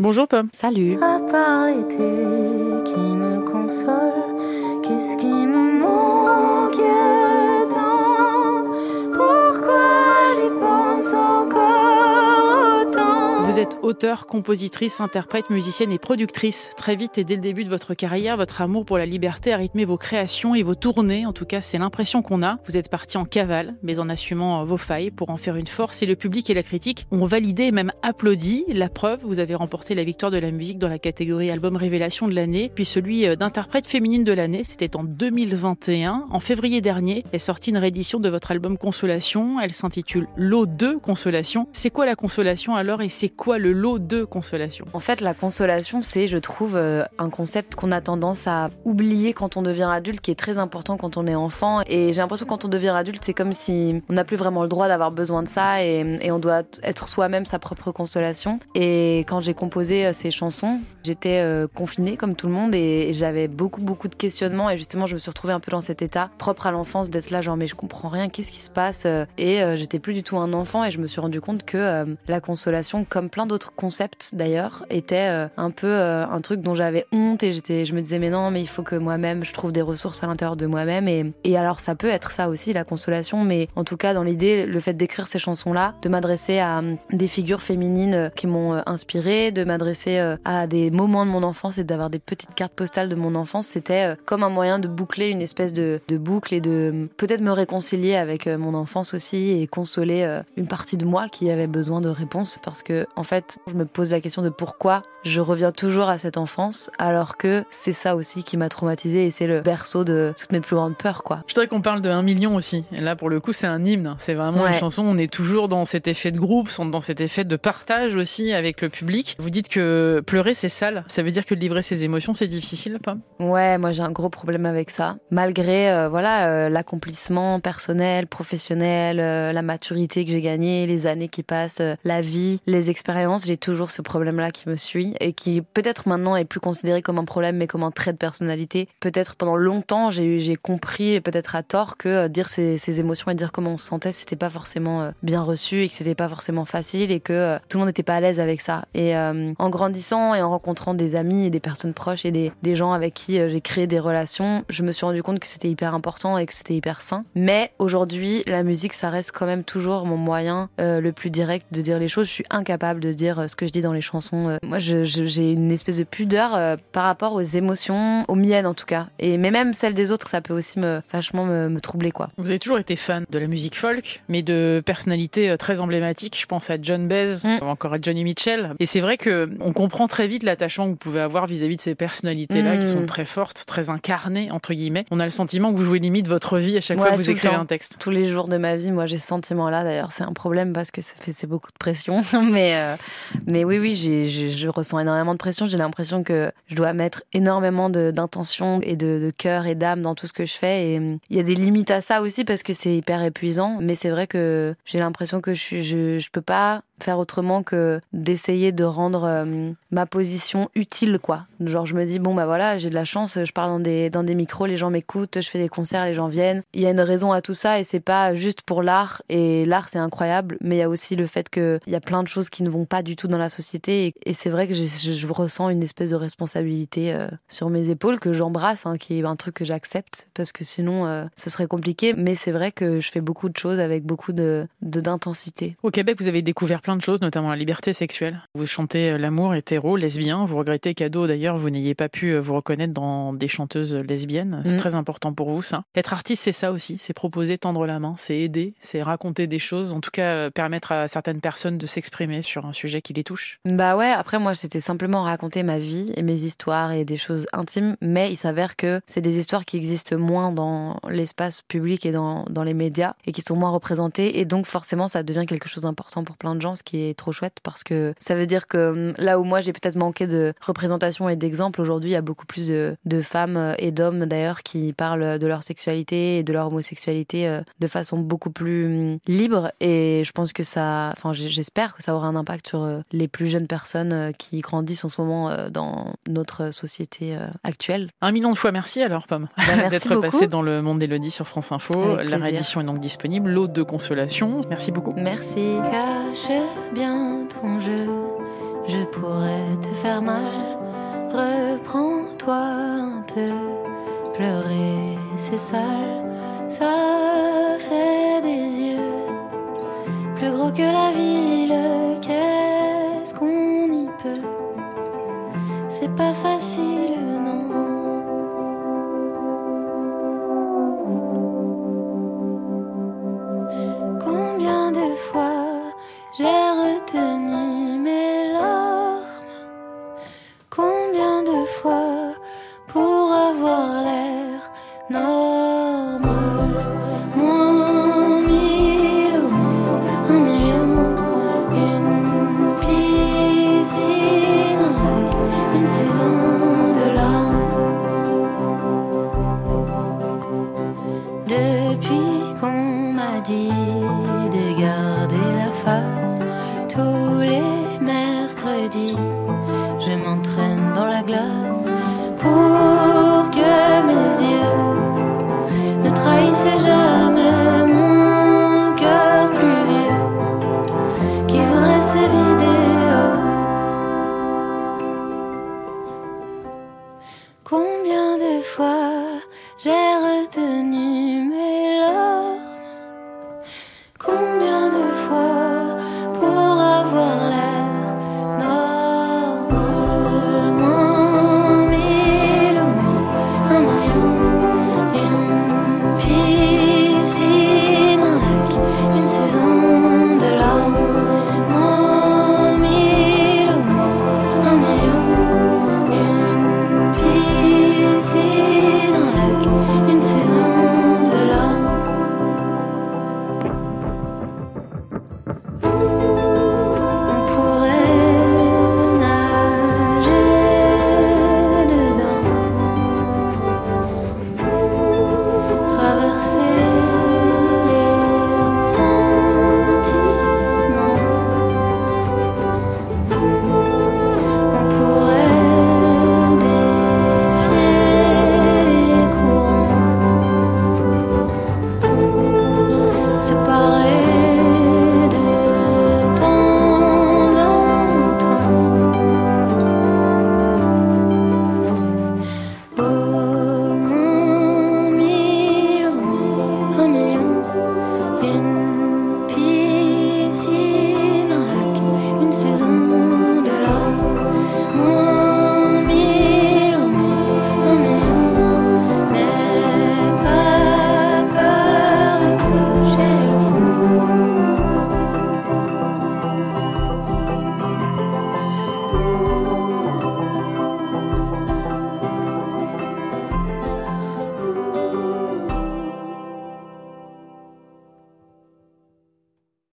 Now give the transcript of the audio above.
Bonjour Pomme. Salut. À part l'été qui me console, qu'est-ce qui me manque tant Pourquoi j'y pense encore? Êtes auteur, compositrice, interprète, musicienne et productrice. Très vite et dès le début de votre carrière, votre amour pour la liberté a rythmé vos créations et vos tournées. En tout cas, c'est l'impression qu'on a. Vous êtes parti en cavale, mais en assumant vos failles pour en faire une force. Et le public et la critique ont validé et même applaudi. La preuve, vous avez remporté la victoire de la musique dans la catégorie album révélation de l'année, puis celui d'interprète féminine de l'année. C'était en 2021. En février dernier est sortie une réédition de votre album Consolation. Elle s'intitule L'eau de Consolation. C'est quoi la consolation alors et c'est quoi le lot de consolation? En fait, la consolation, c'est, je trouve, euh, un concept qu'on a tendance à oublier quand on devient adulte, qui est très important quand on est enfant. Et j'ai l'impression que quand on devient adulte, c'est comme si on n'a plus vraiment le droit d'avoir besoin de ça et, on doit être soi-même sa propre consolation. Et quand j'ai composé euh, ces chansons, j'étais euh, confinée comme tout le monde et, j'avais beaucoup, beaucoup de questionnements. Et justement, je me suis retrouvée un peu dans cet état propre à l'enfance d'être là, genre, mais je comprends rien, qu'est-ce qui se passe? Et j'étais plus du tout un enfant et je me suis rendu compte que la consolation, comme plein d'autres concepts d'ailleurs, était euh, un peu euh, un truc dont j'avais honte et j'étais, je me disais mais non, mais il faut que moi-même je trouve des ressources à l'intérieur de moi-même et, et alors ça peut être ça aussi la consolation, mais en tout cas dans l'idée, le fait d'écrire ces chansons-là, de m'adresser à euh, des figures féminines qui m'ont inspirée, de m'adresser à des moments de mon enfance et d'avoir des petites cartes postales de mon enfance, c'était comme un moyen de boucler une espèce de, de boucle et de peut-être me réconcilier avec mon enfance aussi et consoler une partie de moi qui avait besoin de réponses parce que en fait je me pose la question de pourquoi je reviens toujours à cette enfance alors que c'est ça aussi qui m'a traumatisée et c'est le berceau de toutes mes plus grandes peurs quoi. Je dirais qu'on parle de 1 million aussi. Et là, pour le coup, c'est un hymne. C'est vraiment Ouais. une chanson. On est toujours dans cet effet de groupe, dans cet effet de partage aussi avec le public. Vous dites que pleurer, c'est sale. Ça veut dire que livrer ses émotions, c'est difficile, pas? Ouais, moi j'ai un gros problème avec ça. Malgré euh, voilà euh, l'accomplissement personnel, professionnel, euh, la maturité que j'ai gagnée, les années qui passent, la vie, les expériences, j'ai toujours ce problème-là qui me suit et qui peut-être maintenant est plus considéré comme un problème mais comme un trait de personnalité. Peut-être pendant longtemps j'ai compris peut-être à tort que euh, dire ses, émotions et dire comment on se sentait c'était pas forcément euh, bien reçu et que c'était pas forcément facile et que euh, tout le monde n'était pas à l'aise avec ça. Et en grandissant et en rencontrant des amis et des personnes proches et des, gens avec qui j'ai créé des relations, je me suis rendu compte que c'était hyper important et que c'était hyper sain. Mais aujourd'hui, la musique, ça reste quand même toujours mon moyen le plus direct de dire les choses. Je suis incapable de dire euh, ce que je dis dans les chansons. Euh, moi, j'ai une espèce de pudeur euh, par rapport aux émotions, aux miennes en tout cas. Et mais même celles des autres, ça peut aussi me vachement me, me troubler quoi. Vous avez toujours été fan de la musique folk, mais de personnalités très emblématiques. Je pense à John Baez Mm. ou encore à Johnny Mitchell. Et c'est vrai que on comprend très vite l'attachement que vous pouvez avoir vis-à-vis de ces personnalités-là Mm. qui sont très fortes, très incarnées, entre guillemets. On a le sentiment que vous jouez limite votre vie à chaque Ouais, fois que vous écrivez un texte. Tous les jours de ma vie, moi j'ai ce sentiment-là. D'ailleurs, c'est un problème parce que ça fait c'est beaucoup de pression. mais euh, mais oui, oui, je ressens énormément de pression. J'ai l'impression que je dois mettre énormément d'intention et de, cœur et d'âme dans tout ce que je fais. Et euh, il y a des limites à ça aussi parce que c'est hyper épuisant. Mais c'est vrai que j'ai l'impression que je je, je peux pas faire autrement que d'essayer de rendre euh, ma position utile quoi. Genre je me dis bon bah voilà, j'ai de la chance, je parle dans des dans des micros, les gens m'écoutent, je fais des concerts, les gens viennent. Il y a une raison à tout ça et c'est pas juste pour l'art et l'art c'est incroyable, mais il y a aussi le fait que il y a plein de choses qui ne vont pas du tout dans la société et, c'est vrai que je, ressens une espèce de responsabilité euh, sur mes épaules que j'embrasse hein, qui est un truc que j'accepte parce que sinon euh, ce serait compliqué, mais c'est vrai que je fais beaucoup de choses avec beaucoup de- d'intensité. Au Québec, vous avez découvert plein de choses, notamment la liberté sexuelle. Vous chantez euh, l'amour hétéro, lesbien. Vous regrettez qu'ado, d'ailleurs, vous n'ayez pas pu euh, vous reconnaître dans des chanteuses lesbiennes. C'est Mm. très important pour vous, ça. Être artiste, c'est ça aussi. C'est proposer, tendre la main, c'est aider, c'est raconter des choses, en tout cas euh, permettre à certaines personnes de s'exprimer sur un sujet qui les touche. Bah ouais, après moi c'était simplement raconter ma vie et mes histoires et des choses intimes, mais il s'avère que c'est des histoires qui existent moins dans l'espace public et dans, dans les médias et qui sont moins représentées et donc forcément ça devient quelque chose d'important pour plein de gens, ce qui est trop chouette parce que ça veut dire que hum, là où moi j'ai peut-être manqué de représentation et d'exemples, aujourd'hui il y a beaucoup plus de, de femmes euh, et d'hommes d'ailleurs qui parlent de leur sexualité et de leur homosexualité euh, de façon beaucoup plus hum, libre et je pense que ça, enfin j'espère que ça aura un impact sur euh, les plus jeunes personnes qui grandissent en ce moment dans notre société actuelle. Un million de fois merci alors, Pomme, merci d'être beaucoup. passé dans le monde d'Elodie sur France Info. Avec La plaisir. réédition est donc disponible. L'autre de consolation. Merci beaucoup. Merci. Bien ton jeu, je pourrais te faire mal. Reprends-toi un peu, pleurer c'est sale, ça fait des yeux plus gros que la ville. Qu'est-ce qu'on y peut? C'est pas facile 地。